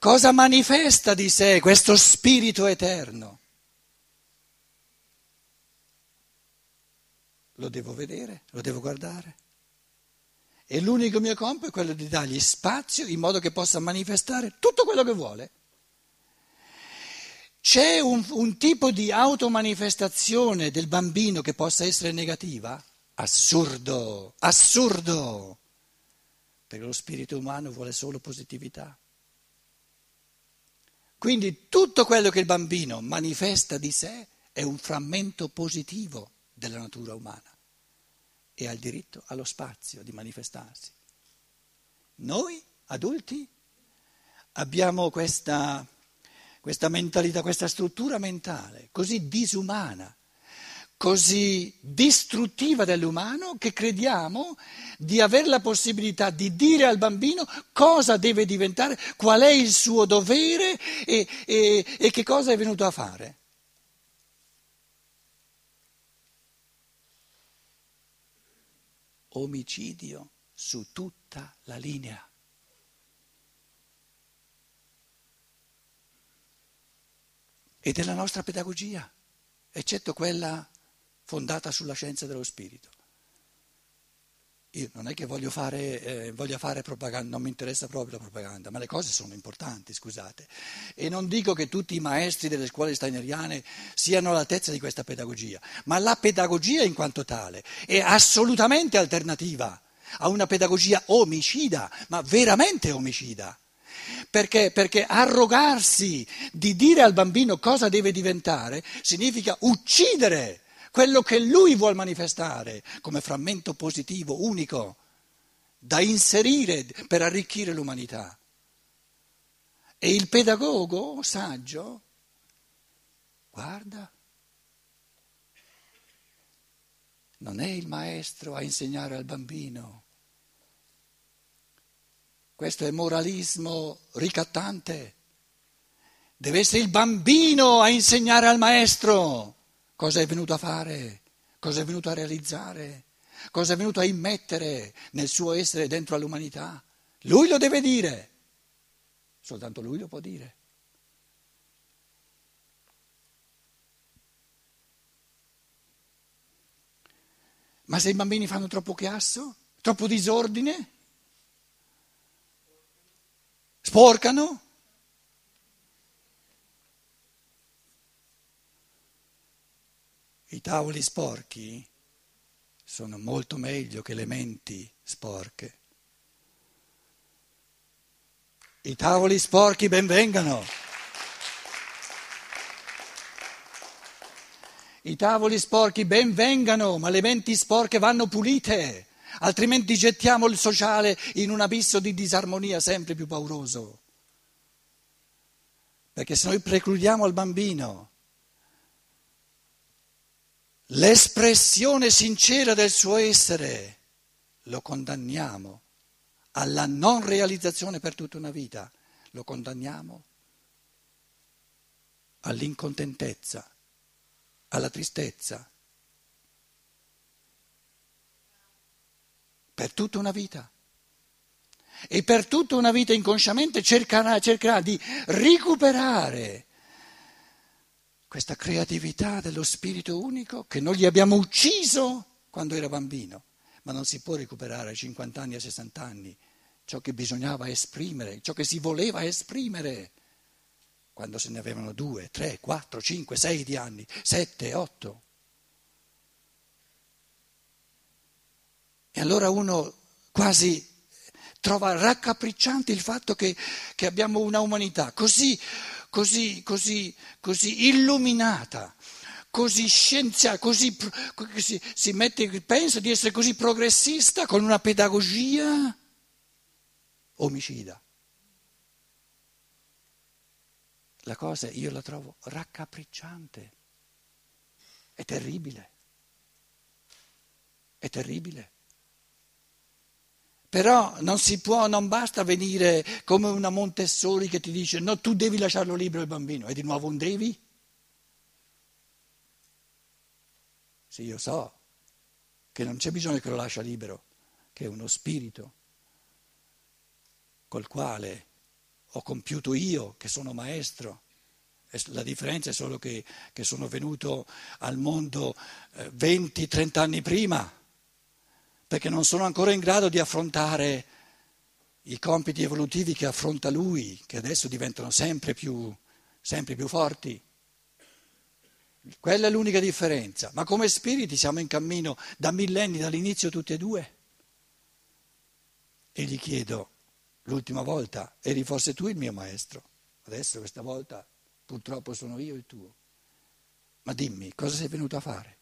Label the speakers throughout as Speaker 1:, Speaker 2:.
Speaker 1: Cosa manifesta di sé questo spirito eterno? Lo devo vedere, lo devo guardare. E l'unico mio compito è quello di dargli spazio in modo che possa manifestare tutto quello che vuole. C'è un, un tipo di automanifestazione del bambino che possa essere negativa? Assurdo, assurdo, perché lo spirito umano vuole solo positività. Quindi tutto quello che il bambino manifesta di sé è un frammento positivo della natura umana e ha il diritto allo spazio di manifestarsi. Noi adulti abbiamo questa, questa mentalità, questa struttura mentale così disumana così distruttiva dell'umano che crediamo di avere la possibilità di dire al bambino cosa deve diventare, qual è il suo dovere e, e, e che cosa è venuto a fare. Omicidio su tutta la linea. E della nostra pedagogia, eccetto quella fondata sulla scienza dello spirito. Io non è che voglio fare, eh, voglio fare, propaganda, non mi interessa proprio la propaganda, ma le cose sono importanti, scusate. E non dico che tutti i maestri delle scuole steineriane siano all'altezza di questa pedagogia, ma la pedagogia in quanto tale è assolutamente alternativa a una pedagogia omicida, ma veramente omicida. Perché, perché arrogarsi di dire al bambino cosa deve diventare significa uccidere quello che lui vuole manifestare come frammento positivo, unico, da inserire per arricchire l'umanità. E il pedagogo saggio guarda, non è il maestro a insegnare al bambino. Questo è moralismo ricattante. Deve essere il bambino a insegnare al maestro. Cosa è venuto a fare? Cosa è venuto a realizzare? Cosa è venuto a immettere nel suo essere dentro all'umanità? Lui lo deve dire. Soltanto lui lo può dire. Ma se i bambini fanno troppo chiasso, troppo disordine, sporcano, I tavoli sporchi sono molto meglio che le menti sporche. I tavoli sporchi benvengano. I tavoli sporchi benvengano, ma le menti sporche vanno pulite, altrimenti gettiamo il sociale in un abisso di disarmonia sempre più pauroso. Perché se noi precludiamo al bambino l'espressione sincera del suo essere, lo condanniamo alla non realizzazione per tutta una vita, lo condanniamo all'incontentezza, alla tristezza, per tutta una vita. E per tutta una vita inconsciamente cercherà, cercherà di recuperare questa creatività dello spirito unico che noi gli abbiamo ucciso quando era bambino, ma non si può recuperare a 50 anni, a 60 anni, ciò che bisognava esprimere, ciò che si voleva esprimere quando se ne avevano due, tre, quattro, cinque, sei di anni, sette, otto. E allora uno quasi trova raccapricciante il fatto che, che abbiamo una umanità così così, così, così illuminata, così scienziata, così, si, si mette, pensa di essere così progressista con una pedagogia omicida. La cosa io la trovo raccapricciante, è terribile, è terribile. Però non si può, non basta venire come una Montessori che ti dice no, tu devi lasciarlo libero il bambino. E di nuovo un devi? Sì, io so che non c'è bisogno che lo lascia libero, che è uno spirito col quale ho compiuto io che sono maestro. La differenza è solo che, che sono venuto al mondo 20-30 eh, anni prima, perché non sono ancora in grado di affrontare i compiti evolutivi che affronta lui, che adesso diventano sempre più, sempre più forti. Quella è l'unica differenza, ma come spiriti siamo in cammino da millenni, dall'inizio tutti e due. E gli chiedo l'ultima volta, eri forse tu il mio maestro? Adesso questa volta purtroppo sono io il tuo. Ma dimmi, cosa sei venuto a fare?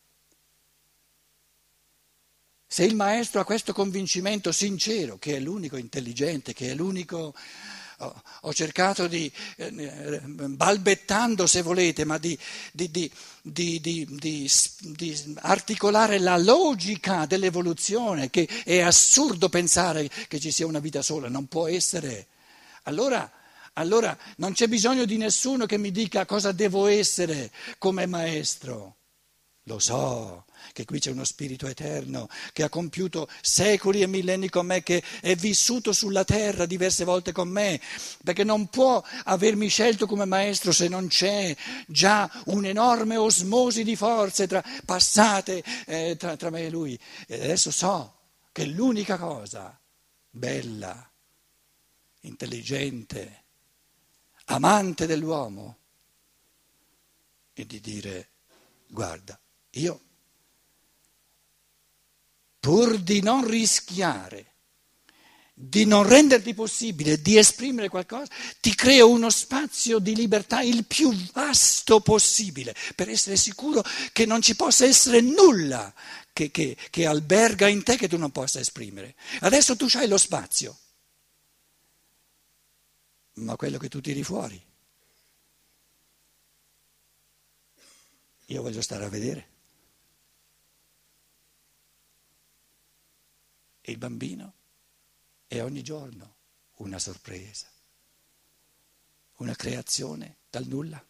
Speaker 1: Se il maestro ha questo convincimento sincero, che è l'unico intelligente, che è l'unico... Ho cercato di, eh, balbettando se volete, ma di, di, di, articolare la logica dell'evoluzione, che è assurdo pensare che ci sia una vita sola, non può essere. Allora allora non c'è bisogno di nessuno che mi dica cosa devo essere come maestro. Lo so che qui c'è uno spirito eterno che ha compiuto secoli e millenni con me, che è vissuto sulla terra diverse volte con me, perché non può avermi scelto come maestro se non c'è già un'enorme osmosi di forze tra, passate eh, tra, tra me e lui. E adesso so che l'unica cosa bella, intelligente, amante dell'uomo, è di dire guarda, io pur di non rischiare, di non renderti possibile di esprimere qualcosa, ti creo uno spazio di libertà il più vasto possibile, per essere sicuro che non ci possa essere nulla che, che, che alberga in te che tu non possa esprimere. Adesso tu hai lo spazio ma quello che tu tiri fuori. Io voglio stare a vedere. E il bambino è ogni giorno una sorpresa, una creazione dal nulla.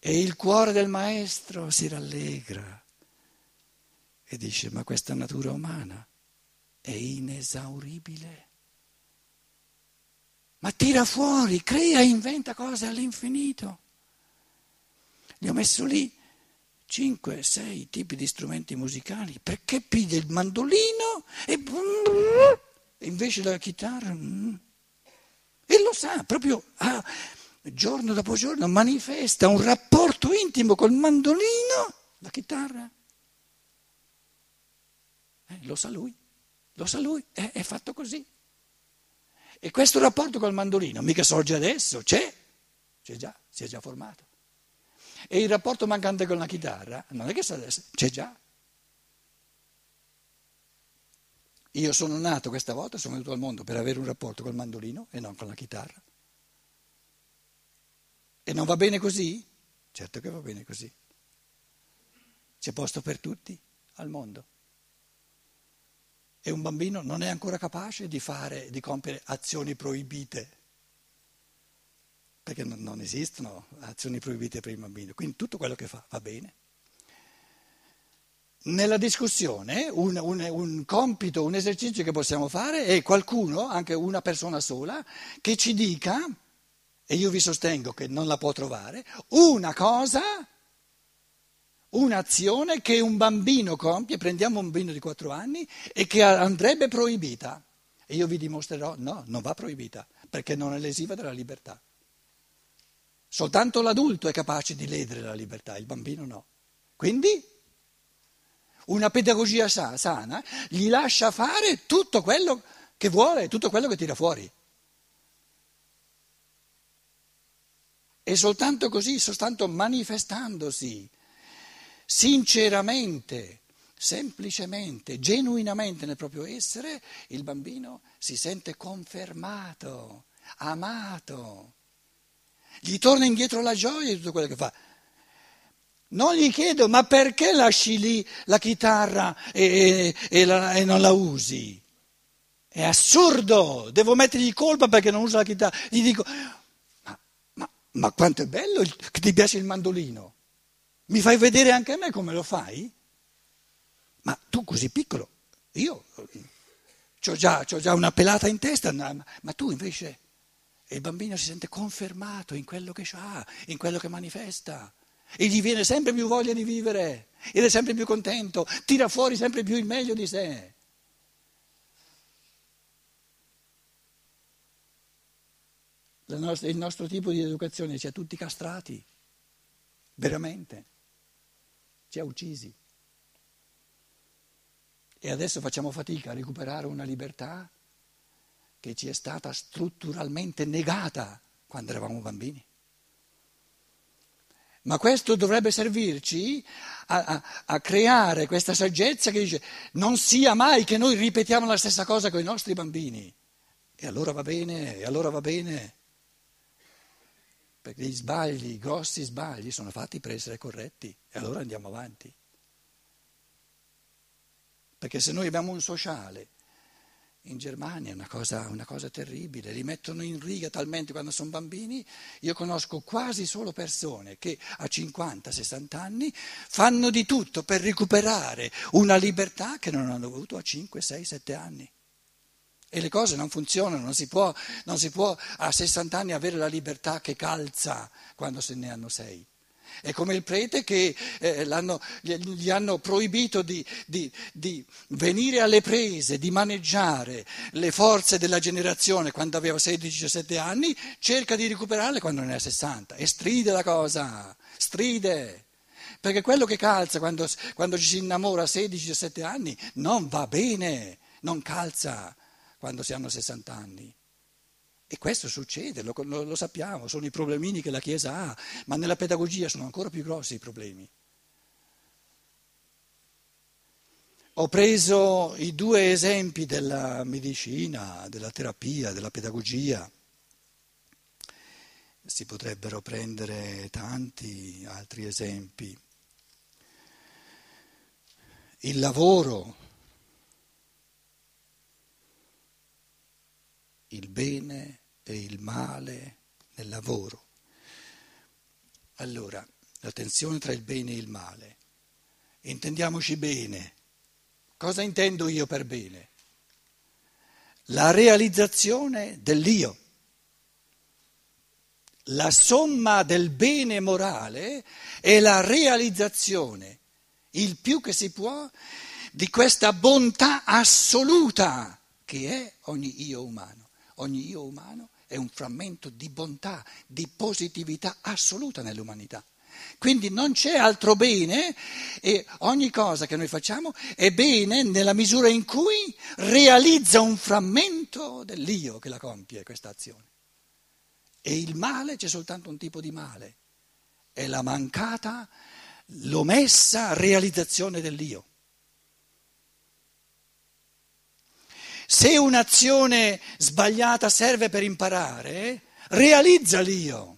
Speaker 1: E il cuore del maestro si rallegra e dice, ma questa natura umana è inesauribile. Ma tira fuori, crea, inventa cose all'infinito. Gli ho messo lì 5, 6 tipi di strumenti musicali, perché piglia il mandolino e, invece la chitarra... Mm, e lo sa, proprio ah, giorno dopo giorno manifesta un rapporto intimo col mandolino, la chitarra. Eh, lo sa lui, lo sa lui, è, è fatto così. E questo rapporto col mandolino mica sorge adesso, c'è, c'è già, si è già formato. E il rapporto mancante con la chitarra non è che c'è già. Io sono nato questa volta, sono venuto al mondo per avere un rapporto col mandolino e non con la chitarra. E non va bene così? Certo che va bene così. C'è posto per tutti al mondo e un bambino non è ancora capace di fare, di compiere azioni proibite, perché non, non esistono azioni proibite per il bambino, quindi tutto quello che fa va bene. Nella discussione un, un, un, compito, un esercizio che possiamo fare è qualcuno, anche una persona sola, che ci dica, e io vi sostengo che non la può trovare, una cosa un'azione che un bambino compie, prendiamo un bambino di 4 anni e che andrebbe proibita. E io vi dimostrerò, no, non va proibita, perché non è lesiva della libertà. Soltanto l'adulto è capace di ledere la libertà, il bambino no. Quindi una pedagogia sana gli lascia fare tutto quello che vuole, tutto quello che tira fuori. E soltanto così, soltanto manifestandosi sinceramente, semplicemente, genuinamente nel proprio essere, il bambino si sente confermato, amato. Gli torna indietro la gioia di tutto quello che fa. Non gli chiedo, ma perché lasci lì la chitarra e, e, e, la, e non la usi? È assurdo, devo mettergli colpa perché non usa la chitarra. Gli dico, ma, ma, ma quanto è bello che ti piace il mandolino. Mi fai vedere anche a me come lo fai? Ma tu così piccolo, io C'ho già, già una pelata in testa, ma tu invece... E il bambino si sente confermato in quello che ha, in quello che manifesta. E gli viene sempre più voglia di vivere, ed è sempre più contento, tira fuori sempre più il meglio di sé. Nostra, il nostro tipo di educazione ci ha tutti castrati, veramente, ci ha uccisi. E adesso facciamo fatica a recuperare una libertà che ci è stata strutturalmente negata quando eravamo bambini. Ma questo dovrebbe servirci a, a, a, creare questa saggezza che dice non sia mai che noi ripetiamo la stessa cosa con i nostri bambini. E allora va bene, e allora va bene. Perché gli sbagli, i grossi sbagli sono fatti per essere corretti e allora andiamo avanti. Perché se noi abbiamo un sociale in Germania è una cosa, una cosa, terribile, li mettono in riga talmente quando sono bambini. Io conosco quasi solo persone che a 50-60 anni fanno di tutto per recuperare una libertà che non hanno avuto a 5, 6, 7 anni. E le cose non funzionano, non si, può, non si può a 60 anni avere la libertà che calza quando se ne hanno 6. È come il prete che eh, gli hanno proibito di, di, di, venire alle prese, di maneggiare le forze della generazione quando aveva 16-17 anni, cerca di recuperarle quando ne ha 60 e stride la cosa, stride. Perché quello che calza quando, quando ci si innamora a 16-17 anni non va bene, non calza quando si hanno 60 anni. E questo succede, lo, lo, lo, sappiamo, sono i problemini che la Chiesa ha, ma nella pedagogia sono ancora più grossi i problemi. Ho preso i due esempi della medicina, della terapia, della pedagogia. Si potrebbero prendere tanti altri esempi. Il lavoro, il bene e il male nel lavoro. Allora, la tensione tra il bene e il male. Intendiamoci bene. Cosa intendo io per bene? La realizzazione dell'io. La somma del bene morale è la realizzazione, il più che si può, di questa bontà assoluta che è ogni io umano. Ogni io umano è un frammento di bontà, di positività assoluta nell'umanità. Quindi non c'è altro bene e ogni cosa che noi facciamo è bene nella misura in cui realizza un frammento dell'io che la compie questa azione. E il male c'è soltanto un tipo di male, è la mancata, l'omessa realizzazione dell'io. Se un'azione sbagliata serve per imparare, realizza l'io.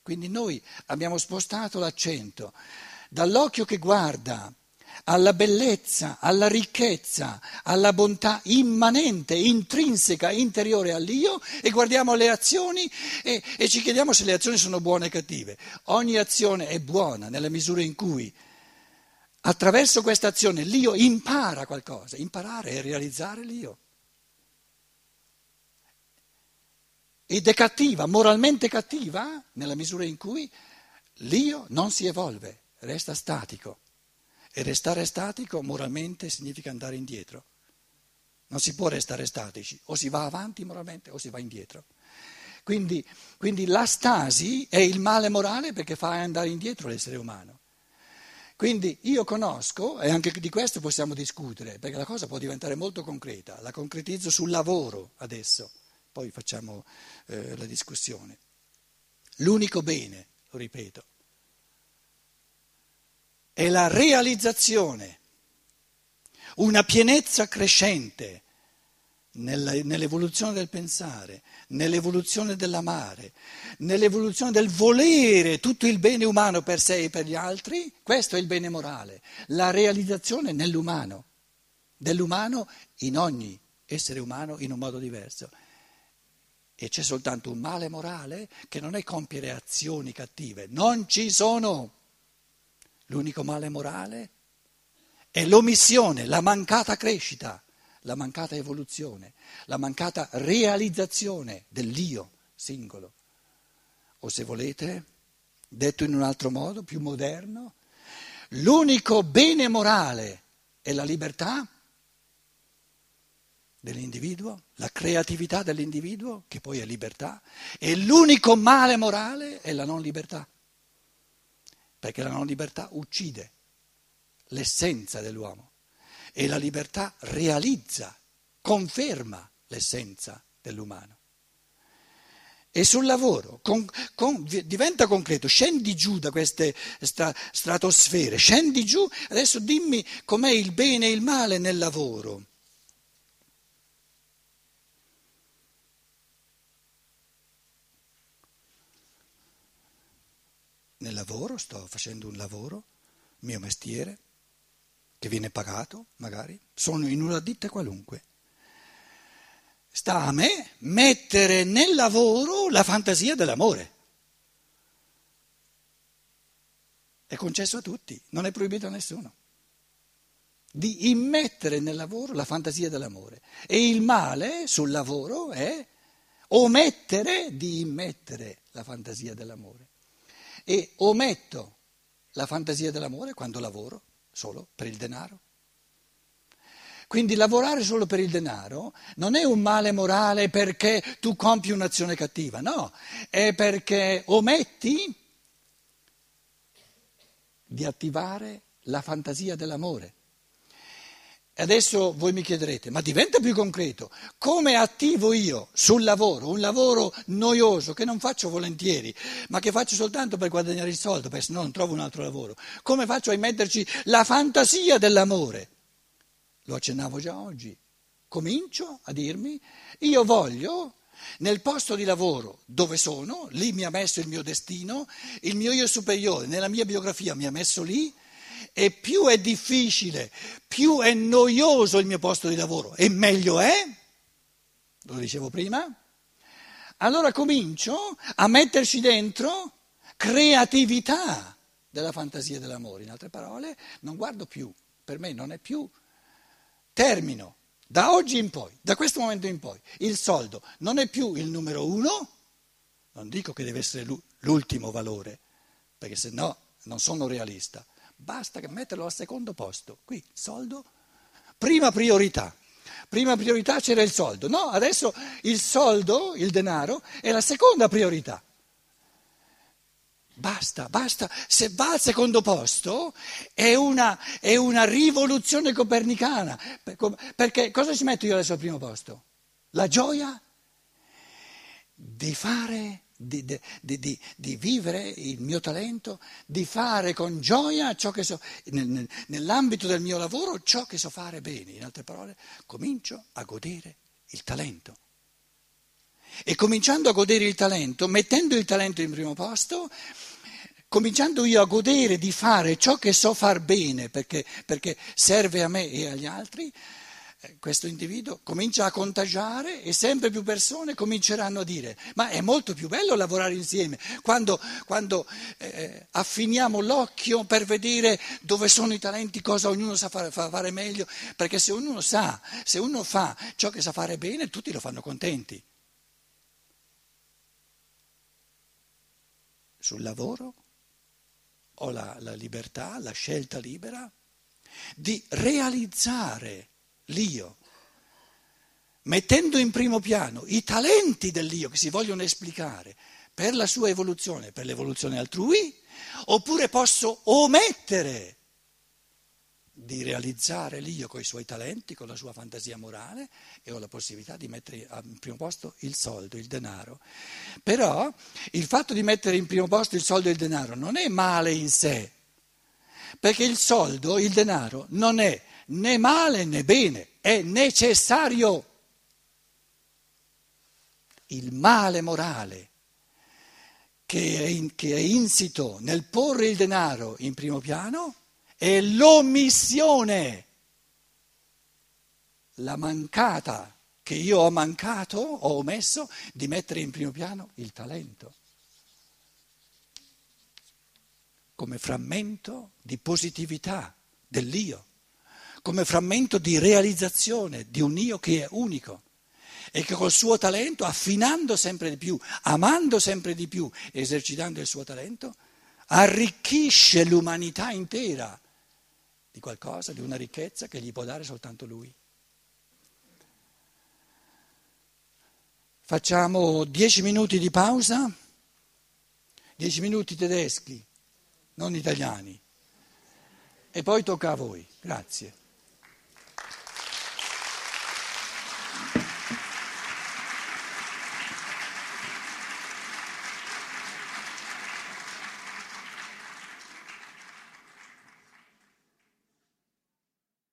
Speaker 1: Quindi noi abbiamo spostato l'accento dall'occhio che guarda alla bellezza, alla ricchezza, alla bontà immanente, intrinseca, interiore all'io e guardiamo le azioni e, e ci chiediamo se le azioni sono buone o cattive. Ogni azione è buona nella misura in cui attraverso questa azione l'io impara qualcosa, imparare è realizzare l'io. Ed è cattiva, moralmente cattiva, nella misura in cui l'io non si evolve, resta statico. E restare statico moralmente significa andare indietro. Non si può restare statici, o si va avanti moralmente o si va indietro. Quindi, quindi la stasi è il male morale perché fa andare indietro l'essere umano. Quindi io conosco, e anche di questo possiamo discutere, perché la cosa può diventare molto concreta, la concretizzo sul lavoro adesso poi facciamo eh, la discussione. L'unico bene, lo ripeto, è la realizzazione, una pienezza crescente nell'evoluzione del pensare, nell'evoluzione dell'amare, nell'evoluzione del volere tutto il bene umano per sé e per gli altri, questo è il bene morale, la realizzazione nell'umano, dell'umano in ogni essere umano in un modo diverso. E c'è soltanto un male morale che non è compiere azioni cattive, non ci sono. L'unico male morale è l'omissione, la mancata crescita, la mancata evoluzione, la mancata realizzazione dell'io singolo. O se volete, detto in un altro modo, più moderno, l'unico bene morale è la libertà dell'individuo, la creatività dell'individuo, che poi è libertà, e l'unico male morale è la non libertà, perché la non libertà uccide l'essenza dell'uomo e la libertà realizza, conferma l'essenza dell'umano. E sul lavoro con, con, diventa concreto, scendi giù da queste stra, stratosfere, scendi giù, adesso dimmi com'è il bene e il male nel lavoro. Nel lavoro, sto facendo un lavoro, mio mestiere, che viene pagato magari, sono in una ditta qualunque. Sta a me mettere nel lavoro la fantasia dell'amore. È concesso a tutti, non è proibito a nessuno. Di immettere nel lavoro la fantasia dell'amore. E il male sul lavoro è omettere di immettere la fantasia dell'amore e ometto la fantasia dell'amore quando lavoro solo per il denaro. Quindi lavorare solo per il denaro non è un male morale perché tu compi un'azione cattiva, no, è perché ometti di attivare la fantasia dell'amore. Adesso voi mi chiederete, ma diventa più concreto, come attivo io sul lavoro, un lavoro noioso che non faccio volentieri, ma che faccio soltanto per guadagnare il soldo, perché se no non trovo un altro lavoro, come faccio a metterci la fantasia dell'amore? Lo accennavo già oggi, comincio a dirmi, io voglio nel posto di lavoro dove sono, lì mi ha messo il mio destino, il mio io superiore, nella mia biografia mi ha messo lì, e più è difficile, più è noioso il mio posto di lavoro e meglio è, lo dicevo prima, allora comincio a metterci dentro creatività della fantasia dell'amore. In altre parole, non guardo più, per me non è più termino. Da oggi in poi, da questo momento in poi, il soldo non è più il numero uno, non dico che deve essere l'ultimo valore, perché se no non sono realista, basta metterlo al secondo posto. Qui, soldo, prima priorità. Prima priorità c'era il soldo, no, adesso il soldo, il denaro, è la seconda priorità. Basta, basta, se va al secondo posto è una, è una rivoluzione copernicana, perché cosa ci metto io adesso al primo posto? La gioia di fare di, di, di, di, vivere il mio talento, di fare con gioia ciò che so, nel, nell'ambito del mio lavoro ciò che so fare bene. In altre parole, comincio a godere il talento. E cominciando a godere il talento, mettendo il talento in primo posto, cominciando io a godere di fare ciò che so far bene perché, perché serve a me e agli altri, questo individuo comincia a contagiare e sempre più persone cominceranno a dire ma è molto più bello lavorare insieme quando, quando eh, affiniamo l'occhio per vedere dove sono i talenti, cosa ognuno sa fare, fare meglio, perché se ognuno sa, se uno fa ciò che sa fare bene, tutti lo fanno contenti. Sul lavoro ho la, la libertà, la scelta libera di realizzare l'io, mettendo in primo piano i talenti dell'io che si vogliono esplicare per la sua evoluzione, per l'evoluzione altrui, oppure posso omettere di realizzare l'io con i suoi talenti, con la sua fantasia morale e ho la possibilità di mettere in primo posto il soldo, il denaro. Però il fatto di mettere in primo posto il soldo e il denaro non è male in sé, perché il soldo, il denaro, non è né male né bene, è necessario. Il male morale che è, in, che è insito nel porre il denaro in primo piano è l'omissione, la mancata che io ho mancato, ho omesso di mettere in primo piano il talento. Come frammento di positività dell'io come frammento di realizzazione di un io che è unico e che col suo talento, affinando sempre di più, amando sempre di più, esercitando il suo talento, arricchisce l'umanità intera di qualcosa, di una ricchezza che gli può dare soltanto lui. Facciamo dieci minuti di pausa, dieci minuti tedeschi, non italiani, e poi tocca a voi. Grazie.